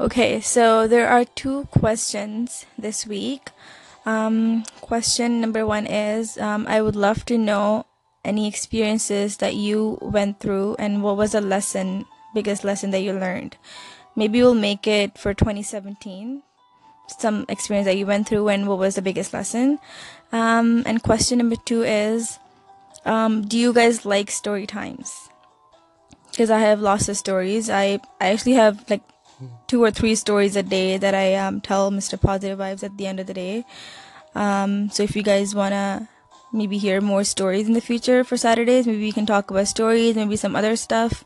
Okay, so there are two questions this week. Um, question number one is um, I would love to know any experiences that you went through and what was the lesson, biggest lesson that you learned. Maybe we'll make it for 2017. Some experience that you went through and what was the biggest lesson. Um, and question number two is um, Do you guys like story times? Because I have lots of stories. I, I actually have like two or three stories a day that I um, tell Mr. Positive Vibes at the end of the day. Um, so if you guys wanna maybe hear more stories in the future for Saturdays, maybe we can talk about stories, maybe some other stuff.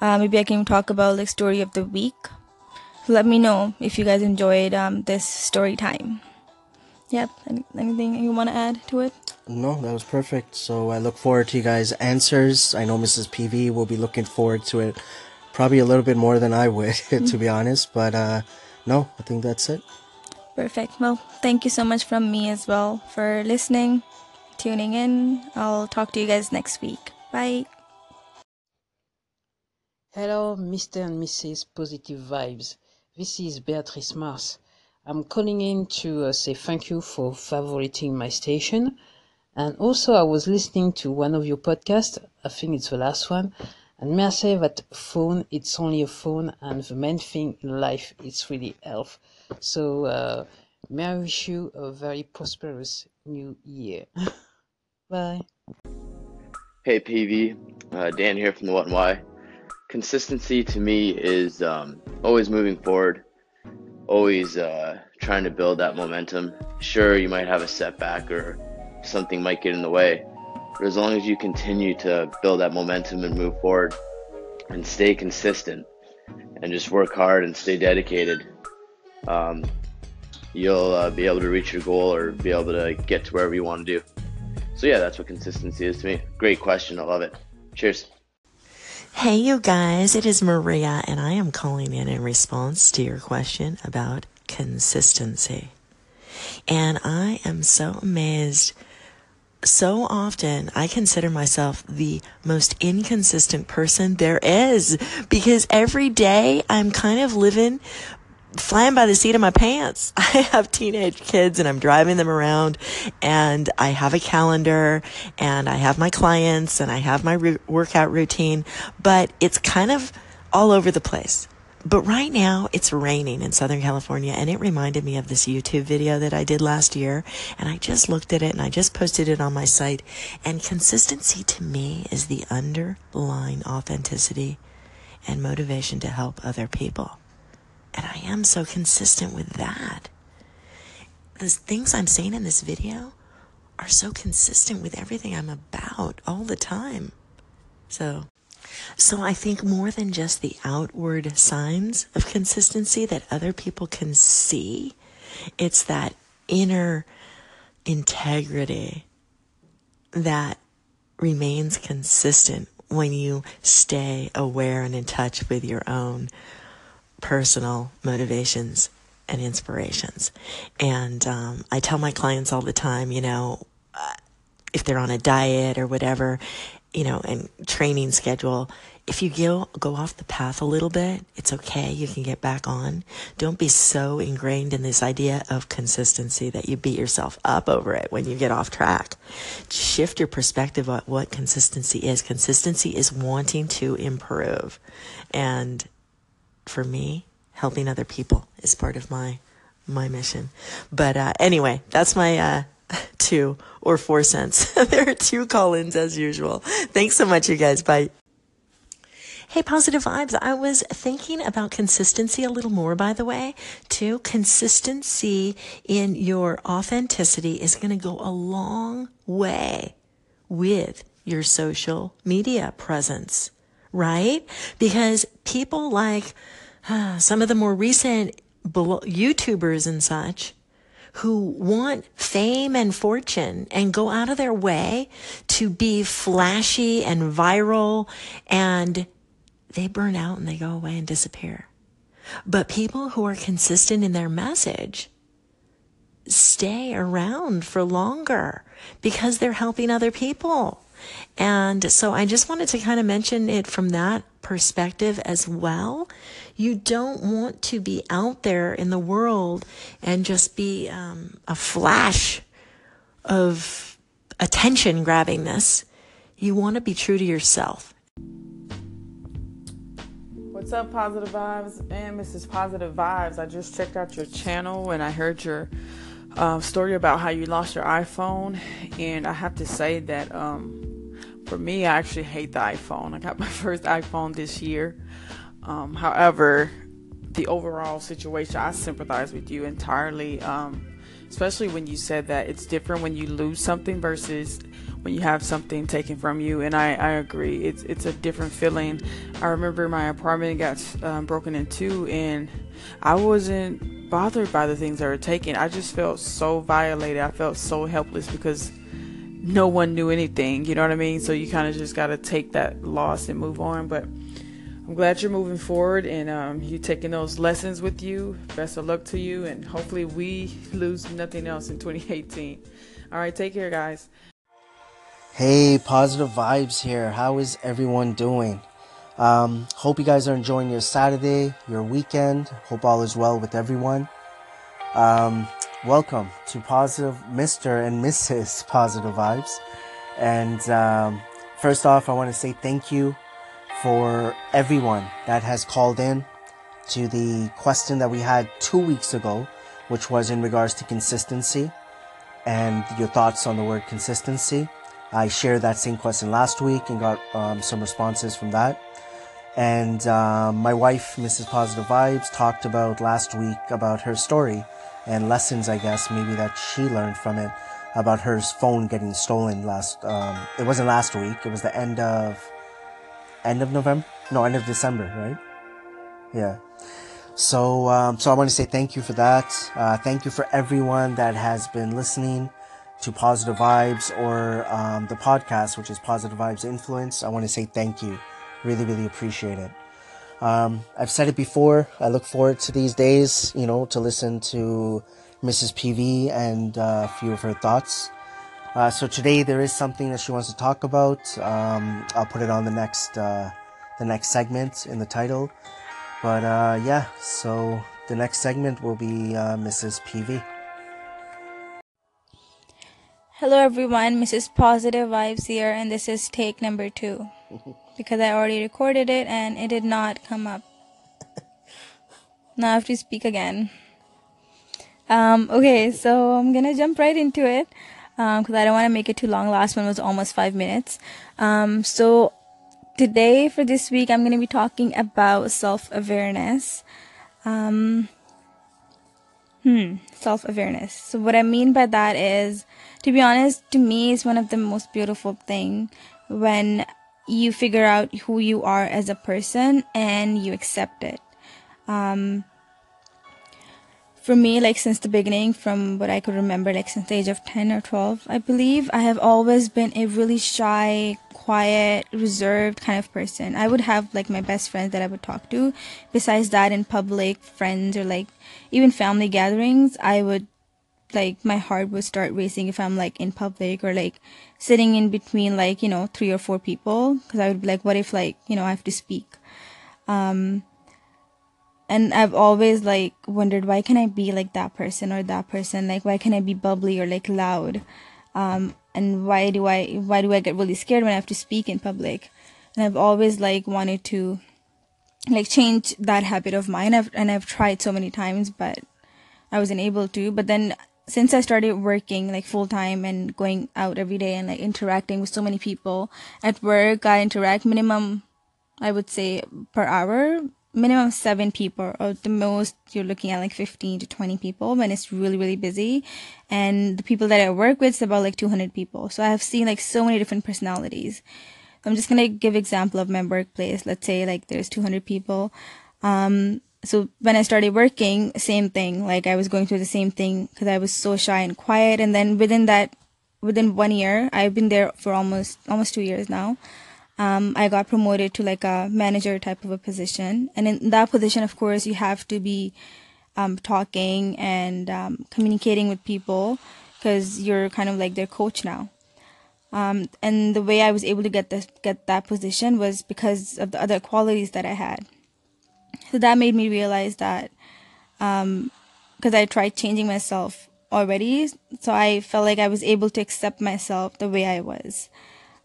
Uh, maybe I can talk about like story of the week. Let me know if you guys enjoyed um, this story time. Yep. Anything you want to add to it? No, that was perfect. So I look forward to you guys' answers. I know Mrs. PV will be looking forward to it probably a little bit more than I would, to be honest. But uh, no, I think that's it. Perfect. Well, thank you so much from me as well for listening, tuning in. I'll talk to you guys next week. Bye. Hello, Mr. and Mrs. Positive Vibes. This is Beatrice Mars. I'm calling in to uh, say thank you for favoriting my station. And also, I was listening to one of your podcasts, I think it's the last one, and may I say that phone, it's only a phone, and the main thing in life is really health. So, uh, may I wish you a very prosperous new year. Bye. Hey PV, uh, Dan here from the What and Why. Consistency to me is um, always moving forward, always uh, trying to build that momentum. Sure, you might have a setback or something might get in the way, but as long as you continue to build that momentum and move forward and stay consistent and just work hard and stay dedicated, um, you'll uh, be able to reach your goal or be able to get to wherever you want to do. So, yeah, that's what consistency is to me. Great question. I love it. Cheers. Hey, you guys, it is Maria, and I am calling in in response to your question about consistency. And I am so amazed so often I consider myself the most inconsistent person there is because every day I'm kind of living flying by the seat of my pants. I have teenage kids and I'm driving them around and I have a calendar and I have my clients and I have my re- workout routine, but it's kind of all over the place. But right now it's raining in Southern California and it reminded me of this YouTube video that I did last year. And I just looked at it and I just posted it on my site. And consistency to me is the underlying authenticity and motivation to help other people. And I am so consistent with that. The things I'm saying in this video are so consistent with everything I'm about all the time. So so I think more than just the outward signs of consistency that other people can see, it's that inner integrity that remains consistent when you stay aware and in touch with your own personal motivations and inspirations. And um, I tell my clients all the time, you know, uh, if they're on a diet or whatever, you know, and training schedule, if you go, go off the path a little bit, it's okay. You can get back on. Don't be so ingrained in this idea of consistency that you beat yourself up over it when you get off track. Shift your perspective on what consistency is. Consistency is wanting to improve. And for me, helping other people is part of my, my mission. But, uh, anyway, that's my, uh, two or four cents. there are two call-ins as usual. Thanks so much, you guys. Bye. Hey, positive vibes. I was thinking about consistency a little more, by the way, too. Consistency in your authenticity is going to go a long way with your social media presence, right? Because people like uh, some of the more recent YouTubers and such who want fame and fortune and go out of their way to be flashy and viral and they burn out and they go away and disappear. But people who are consistent in their message stay around for longer because they're helping other people. And so I just wanted to kind of mention it from that perspective as well. You don't want to be out there in the world and just be um, a flash of attention grabbing this. You want to be true to yourself. What's up, Positive Vibes and Mrs. Positive Vibes? I just checked out your channel and I heard your uh, story about how you lost your iPhone, and I have to say that um, for me, I actually hate the iPhone. I got my first iPhone this year. Um, however, the overall situation, I sympathize with you entirely. Um, especially when you said that it's different when you lose something versus when you have something taken from you. And I, I agree, it's it's a different feeling. I remember my apartment got um, broken into, and I wasn't bothered by the things that were taken. I just felt so violated. I felt so helpless because no one knew anything. You know what I mean? So you kind of just got to take that loss and move on. But I'm glad you're moving forward and um, you taking those lessons with you. Best of luck to you, and hopefully we lose nothing else in 2018. All right, take care, guys. Hey, positive vibes here. How is everyone doing? Um, hope you guys are enjoying your Saturday, your weekend. Hope all is well with everyone. Um, welcome to Positive Mr. and Mrs. Positive Vibes. And um, first off, I want to say thank you for everyone that has called in to the question that we had two weeks ago, which was in regards to consistency and your thoughts on the word consistency. I shared that same question last week and got um, some responses from that. And um, my wife, Mrs. Positive Vibes, talked about last week about her story and lessons, I guess, maybe that she learned from it about her phone getting stolen last. Um, it wasn't last week. It was the end of end of November. No, end of December, right? Yeah. So, um, so I want to say thank you for that. Uh, thank you for everyone that has been listening to Positive Vibes or um, the podcast, which is Positive Vibes Influence. I want to say thank you. Really, really appreciate it. Um, I've said it before. I look forward to these days, you know, to listen to Mrs. PV and uh, a few of her thoughts. Uh, so today there is something that she wants to talk about. Um, I'll put it on the next uh, the next segment in the title. But uh, yeah, so the next segment will be uh, Mrs. PV. Hello everyone, Mrs. Positive Vibes here, and this is take number two because I already recorded it and it did not come up. Now I have to speak again. Um, okay, so I'm gonna jump right into it because um, I don't want to make it too long. Last one was almost five minutes. Um, so today for this week, I'm to be talking about self awareness. Um, hmm, self awareness. So what I mean by that is, to be honest, to me, it's one of the most beautiful thing when you figure out who you are as a person and you accept it. Um, for me, like since the beginning, from what I could remember, like since the age of 10 or 12, I believe, I have always been a really shy, quiet, reserved kind of person. I would have like my best friends that I would talk to. Besides that, in public, friends or like even family gatherings, I would like my heart would start racing if I'm like in public or like sitting in between like, you know, three or four people. Cause I would be like, what if like, you know, I have to speak? Um, and I've always like wondered why can I be like that person or that person? Like why can I be bubbly or like loud? Um, and why do I why do I get really scared when I have to speak in public? And I've always like wanted to like change that habit of mine. I've, and I've tried so many times, but I wasn't able to. But then since I started working like full time and going out every day and like interacting with so many people at work, I interact minimum, I would say per hour minimum seven people. Or the most you're looking at like 15 to 20 people when it's really really busy. And the people that i work with is about like 200 people. So i have seen like so many different personalities. I'm just gonna give example of my workplace. Let's say like there's 200 people. Um so when i started working same thing like i was going through the same thing because i was so shy and quiet and then within that within one year i've been there for almost almost two years now um, I got promoted to like a manager type of a position. And in that position, of course, you have to be um, talking and um, communicating with people because you're kind of like their coach now. Um, and the way I was able to get this get that position was because of the other qualities that I had. So that made me realize that because um, I tried changing myself already, so I felt like I was able to accept myself the way I was.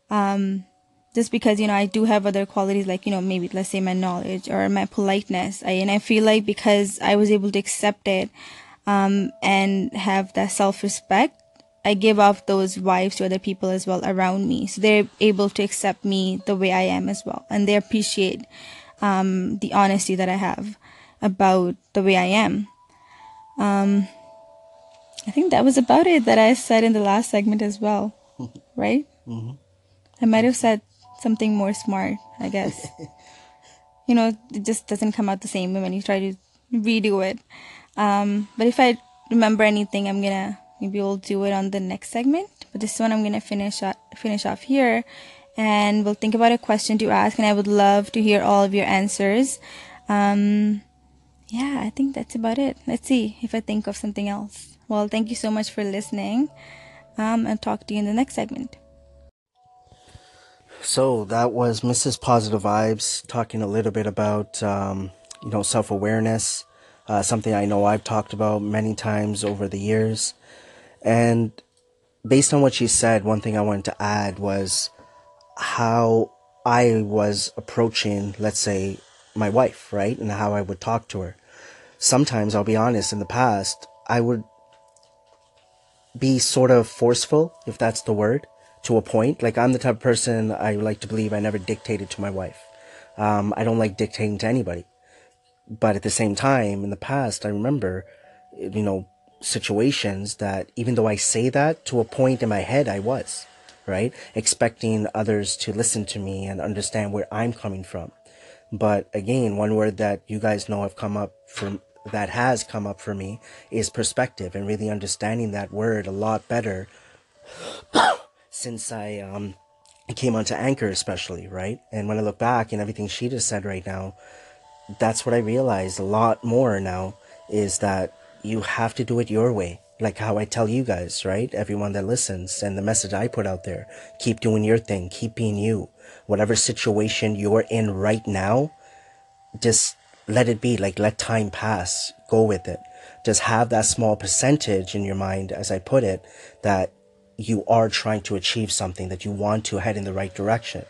Um, just because you know I do have other qualities like you know maybe let's say my knowledge or my politeness, I, and I feel like because I was able to accept it um, and have that self respect, I give off those vibes to other people as well around me. So they're able to accept me the way I am as well. And they appreciate um, the honesty that I have about the way I am. Um, I think that was about it that I said in the last segment as well, right? Mm-hmm. I might have said something more smart, I guess. you know, it just doesn't come out the same when you try to redo it. Um, but if I remember anything, I'm gonna maybe we'll do it on the next segment. But this one I'm gonna finish finish off here, and we'll think about a question to ask. And I would love to hear all of your answers. Um, yeah, I think that's about it. Let's see if I think of something else. Well, thank you so much for listening. Um, and talk to you in the next segment. So that was Mrs. Positive Vibes talking a little bit about um, you know self awareness, uh, something I know I've talked about many times over the years. And based on what she said, one thing I wanted to add was how I was approaching, let's say, my wife, right? And how I would talk to her. Sometimes, I'll be honest, in the past, I would be sort of forceful, if that's the word, to a point. Like, I'm the type of person I like to believe I never dictated to my wife. Um, I don't like dictating to anybody. But at the same time, in the past, I remember, you know, situations that even though I say that to a point in my head, I was, right? Expecting others to listen to me and understand where I'm coming from. But again, one word that you guys know have come up from that has come up for me is perspective and really understanding that word a lot better since I um came onto Anchor especially, right? And when I look back and everything she just said right now, that's what I realized a lot more now is that you have to do it your way. Like how I tell you guys, right? Everyone that listens and the message I put out there. Keep doing your thing. Keep being you. Whatever situation you're in right now, just let it be. Like let time pass. Go with it. Just have that small percentage in your mind, as I put it, that you are trying to achieve something, that you want to head in the right direction.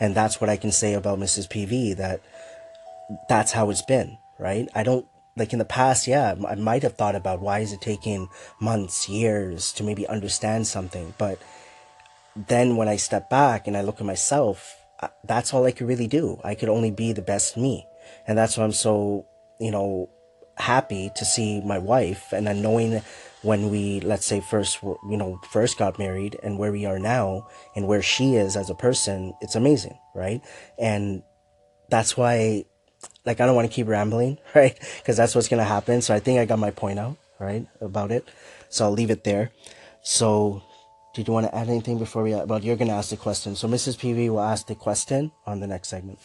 And that's what I can say about Mrs. PV, that that's how it's been, right? I don't like in the past, yeah, I might have thought about why is it taking months, years to maybe understand something. But then when I step back and I look at myself, that's all I could really do. I could only be the best me. And that's why I'm so, you know, happy to see my wife and then knowing when we, let's say first, you know, first got married and where we are now and where she is as a person, it's amazing, right? And that's why like I don't want to keep rambling, right? Because that's what's gonna happen. So I think I got my point out, right, about it. So I'll leave it there. So, did you want to add anything before we? Well, you're gonna ask the question. So Mrs. PV will ask the question on the next segment.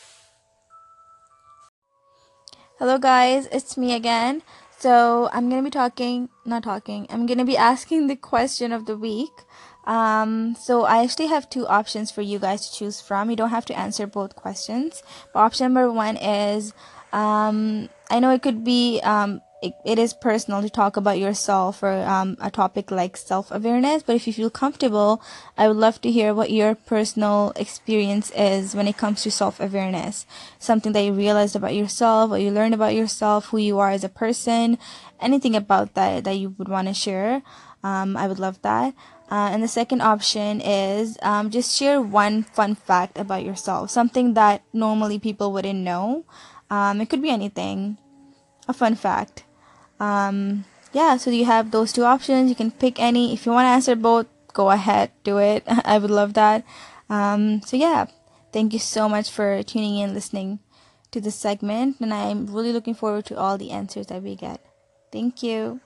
Hello, guys. It's me again. So I'm gonna be talking, not talking. I'm gonna be asking the question of the week. Um, so I actually have two options for you guys to choose from. You don't have to answer both questions. But option number one is, um, I know it could be, um, it, it is personal to talk about yourself or um, a topic like self-awareness but if you feel comfortable i would love to hear what your personal experience is when it comes to self-awareness something that you realized about yourself what you learned about yourself who you are as a person anything about that that you would want to share um, i would love that uh, and the second option is um, just share one fun fact about yourself, something that normally people wouldn't know. Um, it could be anything, a fun fact. Um, yeah, so you have those two options. You can pick any. If you want to answer both, go ahead, do it. I would love that. Um, so yeah, thank you so much for tuning in, listening to this segment, and I'm really looking forward to all the answers that we get. Thank you.